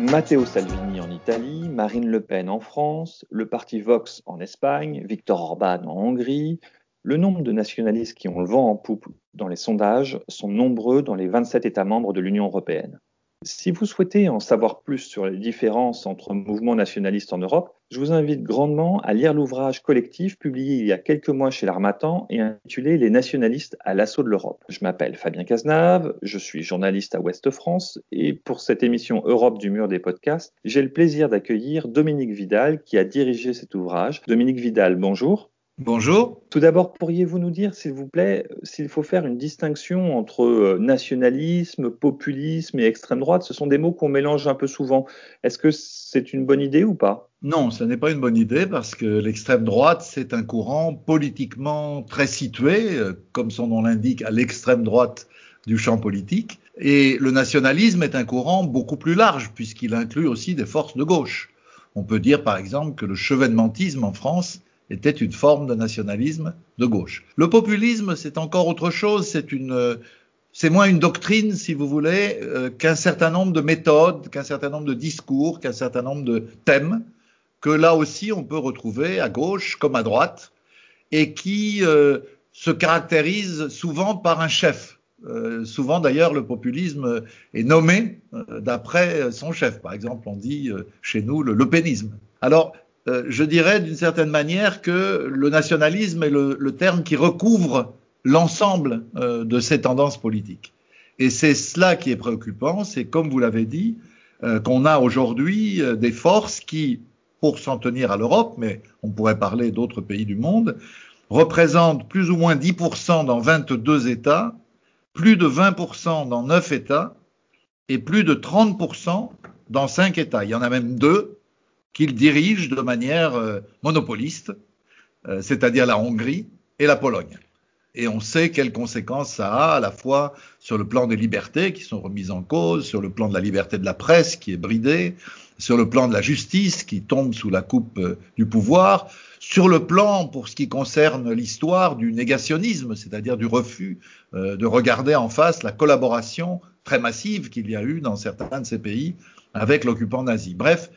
Matteo Salvini en Italie, Marine Le Pen en France, le parti Vox en Espagne, Viktor Orban en Hongrie, le nombre de nationalistes qui ont le vent en poupe dans les sondages sont nombreux dans les 27 États membres de l'Union européenne. Si vous souhaitez en savoir plus sur les différences entre mouvements nationalistes en Europe, je vous invite grandement à lire l'ouvrage collectif publié il y a quelques mois chez l'Armatan et intitulé Les nationalistes à l'assaut de l'Europe. Je m'appelle Fabien Cazenave, je suis journaliste à Ouest France et pour cette émission Europe du mur des podcasts, j'ai le plaisir d'accueillir Dominique Vidal qui a dirigé cet ouvrage. Dominique Vidal, bonjour. Bonjour. Tout d'abord, pourriez-vous nous dire, s'il vous plaît, s'il faut faire une distinction entre euh, nationalisme, populisme et extrême droite Ce sont des mots qu'on mélange un peu souvent. Est-ce que c'est une bonne idée ou pas? Non, ce n'est pas une bonne idée parce que l'extrême droite, c'est un courant politiquement très situé, euh, comme son nom l'indique, à l'extrême droite du champ politique. Et le nationalisme est un courant beaucoup plus large puisqu'il inclut aussi des forces de gauche. On peut dire par exemple que le chevènementisme en France était une forme de nationalisme de gauche. Le populisme, c'est encore autre chose, c'est moins une doctrine, si vous voulez, euh, qu'un certain nombre de méthodes, qu'un certain nombre de discours, qu'un certain nombre de thèmes que là aussi on peut retrouver à gauche comme à droite et qui euh, se caractérisent souvent par un chef. Euh, souvent d'ailleurs le populisme est nommé d'après son chef. Par exemple, on dit chez nous le lepénisme. Alors euh, je dirais d'une certaine manière que le nationalisme est le, terme qui recouvre l'ensemble euh, de ces tendances politiques. Et c'est cela qui est préoccupant, c'est comme vous l'avez dit, euh, qu'on a aujourd'hui des forces qui, pour s'en tenir à l'Europe, mais on pourrait parler d'autres pays du monde, représentent plus ou moins 10% dans 22 États, plus de 20% dans 9 États et plus de 30% dans 5 États. Il y en a même deux qu'il dirige de manière euh, monopoliste, euh, c'est-à-dire la Hongrie et la Pologne. Et on sait quelles conséquences ça a à la fois sur le plan des libertés qui sont remises en cause, sur le plan de la liberté de la presse qui est bridée, sur le plan de la justice qui tombe sous la coupe euh, du pouvoir, sur le plan, pour ce qui concerne l'histoire, du négationnisme, c'est-à-dire du refus de regarder en face la collaboration très massive qu'il y a eu dans certains de ces pays avec l'occupant nazi. Bref,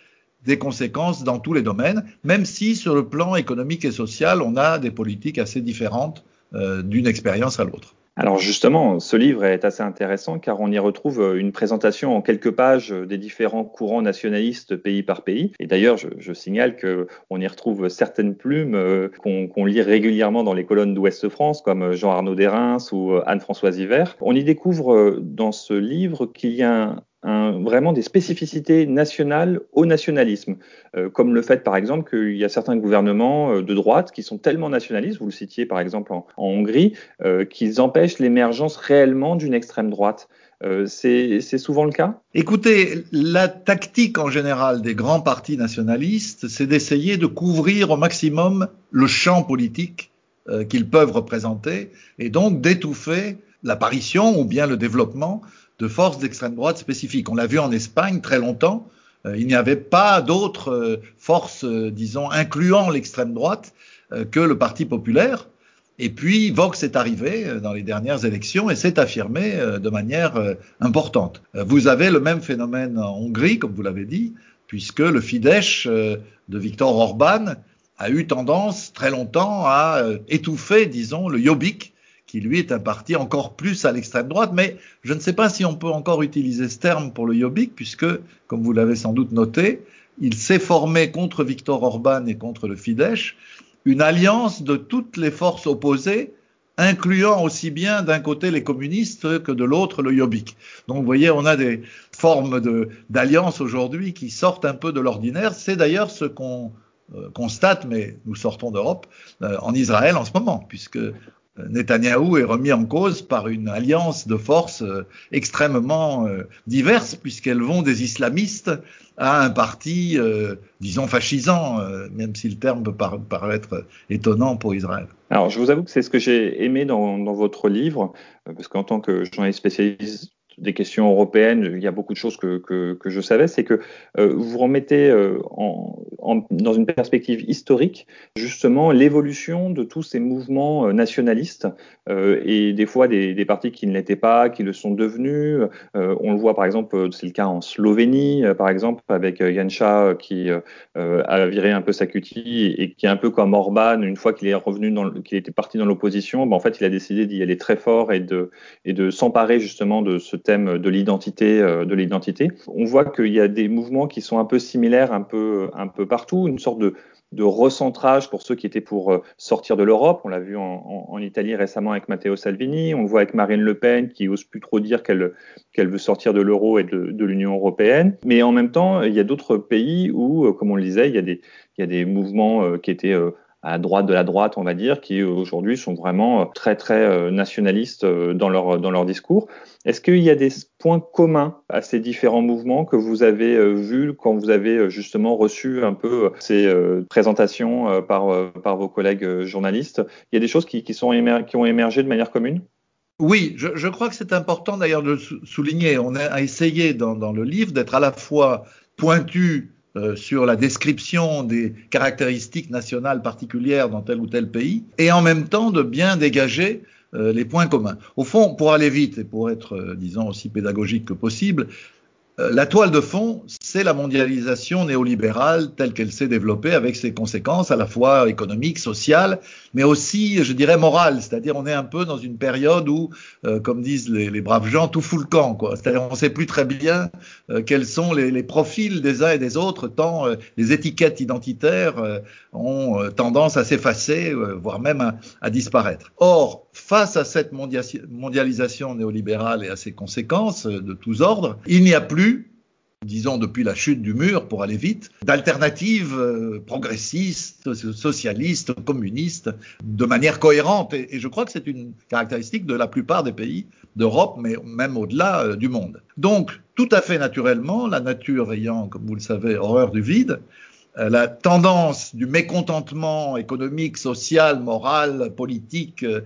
des conséquences dans tous les domaines, même si sur le plan économique et social, on a des politiques assez différentes euh, d'une expérience à l'autre. Alors justement, ce livre est assez intéressant car on y retrouve euh, une présentation en quelques pages des différents courants nationalistes pays par pays. Et d'ailleurs, je, signale qu'on y retrouve certaines plumes euh, qu'on lit régulièrement dans les colonnes d'Ouest France, comme Jean-Arnaud Derins ou Anne-Françoise Hiver. On y découvre dans ce livre qu'il y a un, vraiment des spécificités nationales au nationalisme, euh, comme le fait par exemple qu'il y a certains gouvernements euh, de droite qui sont tellement nationalistes, vous le citiez par exemple en, Hongrie, euh, qu'ils empêchent l'émergence réellement d'une extrême droite. c'est souvent le cas? Écoutez, la tactique en général des grands partis nationalistes, c'est d'essayer de couvrir au maximum le champ politique qu'ils peuvent représenter et donc d'étouffer l'apparition ou bien le développement de forces d'extrême droite spécifiques. On l'a vu en Espagne très longtemps. Euh, il n'y avait pas d'autres euh, forces, euh, disons, incluant l'extrême droite que le Parti populaire. Et puis Vox est arrivé dans les dernières élections et s'est affirmé de manière importante. Vous avez le même phénomène en Hongrie, comme vous l'avez dit, puisque le Fidesz de Viktor Orban a eu tendance très longtemps à étouffer, disons, le Jobbik, qui lui est un parti encore plus à l'extrême droite, mais je ne sais pas si on peut encore utiliser ce terme pour le Jobbik, puisque, comme vous l'avez sans doute noté, il s'est formé contre Viktor Orban et contre le Fidesz une alliance de toutes les forces opposées, incluant aussi bien d'un côté les communistes que de l'autre le Jobbik. Donc vous voyez, on a des formes d'alliance aujourd'hui qui sortent un peu de l'ordinaire. C'est d'ailleurs ce qu'on euh, constate, mais nous sortons d'Europe, euh, en Israël en ce moment, puisque Netanyahou est remis en cause par une alliance de forces euh, extrêmement euh, diverses, puisqu'elles vont des islamistes à un parti, euh, disons, fascisant, même si le terme peut paraître étonnant pour Israël. Alors, je vous avoue que c'est ce que j'ai aimé dans, votre livre, parce qu'en tant que journaliste spécialiste des questions européennes, il y a beaucoup de choses que, que, je savais, c'est que euh, vous remettez euh, dans une perspective historique justement l'évolution de tous ces mouvements euh, nationalistes et des fois des, partis qui ne l'étaient pas, qui le sont devenus. On le voit par exemple, c'est le cas en Slovénie par exemple avec Janša qui a viré un peu sa cutie et qui est un peu comme Orban, une fois qu'il est revenu, qu'il était parti dans l'opposition, ben, en fait il a décidé d'y aller très fort et de, et de s'emparer justement de ce thème de l'identité, euh, de l'identité. On voit qu'il y a des mouvements qui sont un peu similaires, un peu, un peu partout, une sorte de, recentrage pour ceux qui étaient pour euh, sortir de l'Europe. On l'a vu en, Italie récemment avec Matteo Salvini. On le voit avec Marine Le Pen qui ose plus trop dire qu'elle qu'elle veut sortir de l'euro et de, de l'Union européenne. Mais en même temps, il y a d'autres pays où, euh, comme on le disait, il y a des, il y a des mouvements qui étaient à droite de la droite, on va dire, qui aujourd'hui sont vraiment euh, très très euh, nationalistes euh, dans leur dans leur discours. Est-ce qu'il y a des points communs à ces différents mouvements que vous avez vus quand vous avez justement reçu un peu ces présentations par par vos collègues journalistes? Il y a des choses qui, qui sont qui ont émergé de manière commune? Oui, je, je, crois que c'est important d'ailleurs de souligner. On a essayé dans, dans le livre d'être à la fois pointu euh, sur la description des caractéristiques nationales particulières dans tel ou tel pays, et en même temps de bien dégager euh, les points communs. Au fond, pour aller vite et pour être, euh, disons, aussi pédagogique que possible, la toile de fond, c'est la mondialisation néolibérale telle qu'elle s'est développée avec ses conséquences à la fois économiques, sociales, mais aussi, je dirais, morales. C'est-à-dire, on est un peu dans une période où, euh, comme disent les, braves gens, tout fout le camp. C'est-à-dire, on ne sait plus très bien euh, quels sont les, profils des uns et des autres, tant euh, les étiquettes identitaires euh, ont tendance à s'effacer, voire même à, à, disparaître. Or, face à cette mondialisation néolibérale et à ses conséquences de tous ordres, il n'y a plus disons depuis la chute du mur pour aller vite, d'alternatives euh, progressistes, socialistes, communistes, de manière cohérente. Et, je crois que c'est une caractéristique de la plupart des pays d'Europe, mais même au-delà euh, du monde. Donc, tout à fait naturellement, la nature ayant, comme vous le savez, horreur du vide, euh, la tendance du mécontentement économique, social, moral, politique, euh,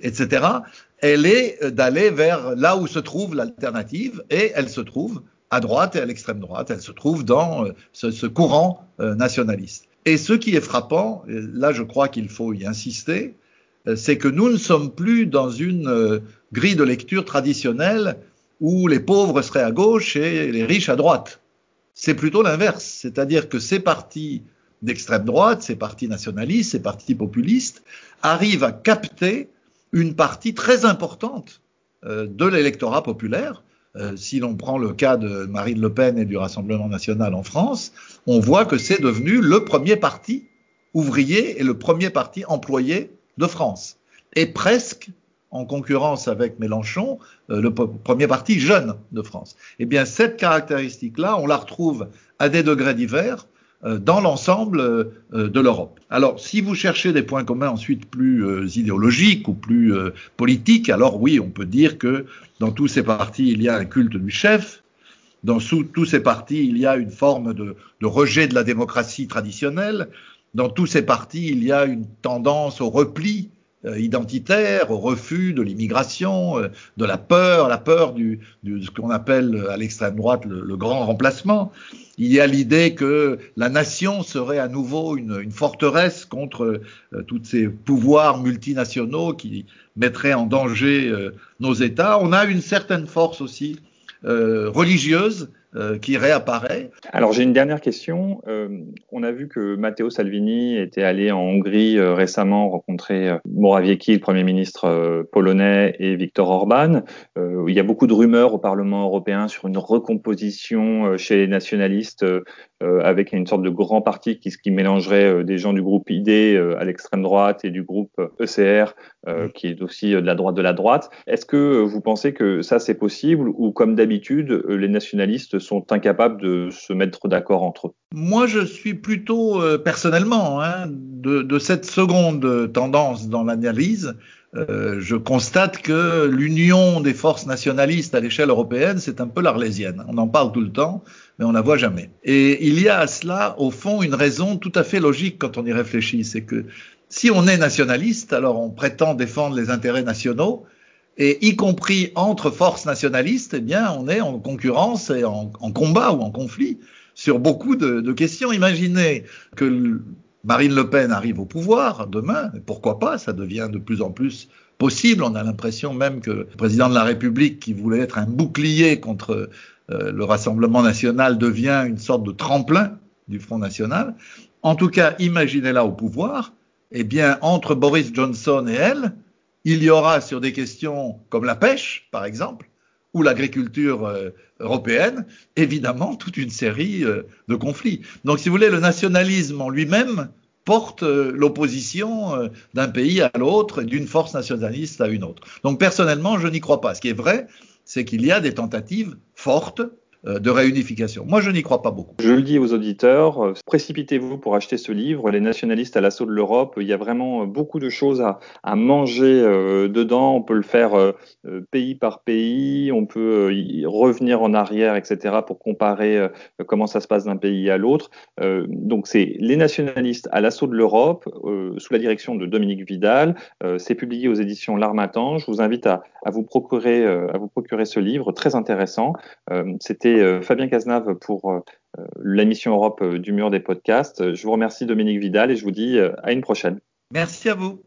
etc., elle est d'aller vers là où se trouve l'alternative, et elle se trouve à droite et à l'extrême droite. Elle se trouve dans euh, ce, ce courant euh, nationaliste. Et ce qui est frappant, là je crois qu'il faut y insister, euh, c'est que nous ne sommes plus dans une grille de lecture traditionnelle où les pauvres seraient à gauche et les riches à droite. C'est plutôt l'inverse, c'est-à-dire que ces partis d'extrême droite, ces partis nationalistes, ces partis populistes arrivent à capter une partie très importante de l'électorat populaire euh, si l'on prend le cas de Marine Le Pen et du Rassemblement national en France, on voit que c'est devenu le premier parti ouvrier et le premier parti employé de France. Et presque en concurrence avec Mélenchon, euh, le premier parti jeune de France. Eh bien, cette caractéristique-là, on la retrouve à des degrés divers euh, dans l'ensemble euh, de l'Europe. Alors, si vous cherchez des points communs ensuite plus idéologiques ou plus politiques, alors oui, on peut dire que dans tous ces partis, il y a un culte du chef. Dans tous ces partis, il y a une forme de, rejet de la démocratie traditionnelle. Dans tous ces partis, il y a une tendance au repli identitaire, au refus de l'immigration, euh, de la peur, la peur du, ce qu'on appelle à l'extrême droite le, grand remplacement. Il y a l'idée que la nation serait à nouveau une, forteresse contre euh, tous ces pouvoirs multinationaux qui mettraient en danger euh, nos États. On a une certaine force aussi euh, religieuse euh, qui réapparaît. Alors j'ai une dernière question. Euh, on a vu que Matteo Salvini était allé en Hongrie euh, récemment rencontrer Morawiecki, le Premier ministre polonais, et Viktor Orban. il y a beaucoup de rumeurs au Parlement européen sur une recomposition chez les nationalistes avec une sorte de grand parti qui, qui mélangerait des gens du groupe ID à l'extrême droite et du groupe ECR mm. qui est aussi de la droite de la droite. Est-ce que vous pensez que ça c'est possible ou comme d'habitude les nationalistes sont incapables de se mettre d'accord entre eux? Moi, je suis plutôt euh, personnellement hein, de, de, cette seconde tendance dans l'analyse. Euh, je constate que l'union des forces nationalistes à l'échelle européenne, c'est un peu l'arlésienne. On en parle tout le temps, mais on la voit jamais. Et il y a à cela, au fond, une raison tout à fait logique quand on y réfléchit, c'est que si on est nationaliste, alors on prétend défendre les intérêts nationaux, Et y compris entre forces nationalistes, eh bien, on est en concurrence et en, combat ou en conflit sur beaucoup de, questions. Imaginez que Marine Le Pen arrive au pouvoir demain, pourquoi pas, ça devient de plus en plus possible. On a l'impression même que le président de la République, qui voulait être un bouclier contre euh, le Rassemblement national, devient une sorte de tremplin du Front national. En tout cas, imaginez-la au pouvoir. Eh bien, entre Boris Johnson et elle, il y aura sur des questions comme la pêche, par exemple, ou l'agriculture euh, européenne, évidemment, toute une série euh, de conflits. Donc, si vous voulez, le nationalisme en lui-même porte euh, l'opposition d'un pays à l'autre, d'une force nationaliste à une autre. Donc, personnellement, je n'y crois pas. Ce qui est vrai, c'est qu'il y a des tentatives fortes de réunification. Moi, je n'y crois pas beaucoup. Je le dis aux auditeurs, euh, précipitez-vous pour acheter ce livre, Les nationalistes à l'assaut de l'Europe. Il y a vraiment euh, beaucoup de choses à, manger dedans. On peut le faire pays par pays, on peut revenir en arrière, etc., pour comparer comment ça se passe d'un pays à l'autre. donc, c'est Les nationalistes à l'assaut de l'Europe, sous la direction de Dominique Vidal. c'est publié aux éditions L'Armatan. Je vous invite à vous procurer, à vous procurer ce livre très intéressant. C'était euh, Fabien Cazenave pour euh, euh, la mission Europe du mur des podcasts. Je vous remercie Dominique Vidal et je vous dis à une prochaine. Merci à vous.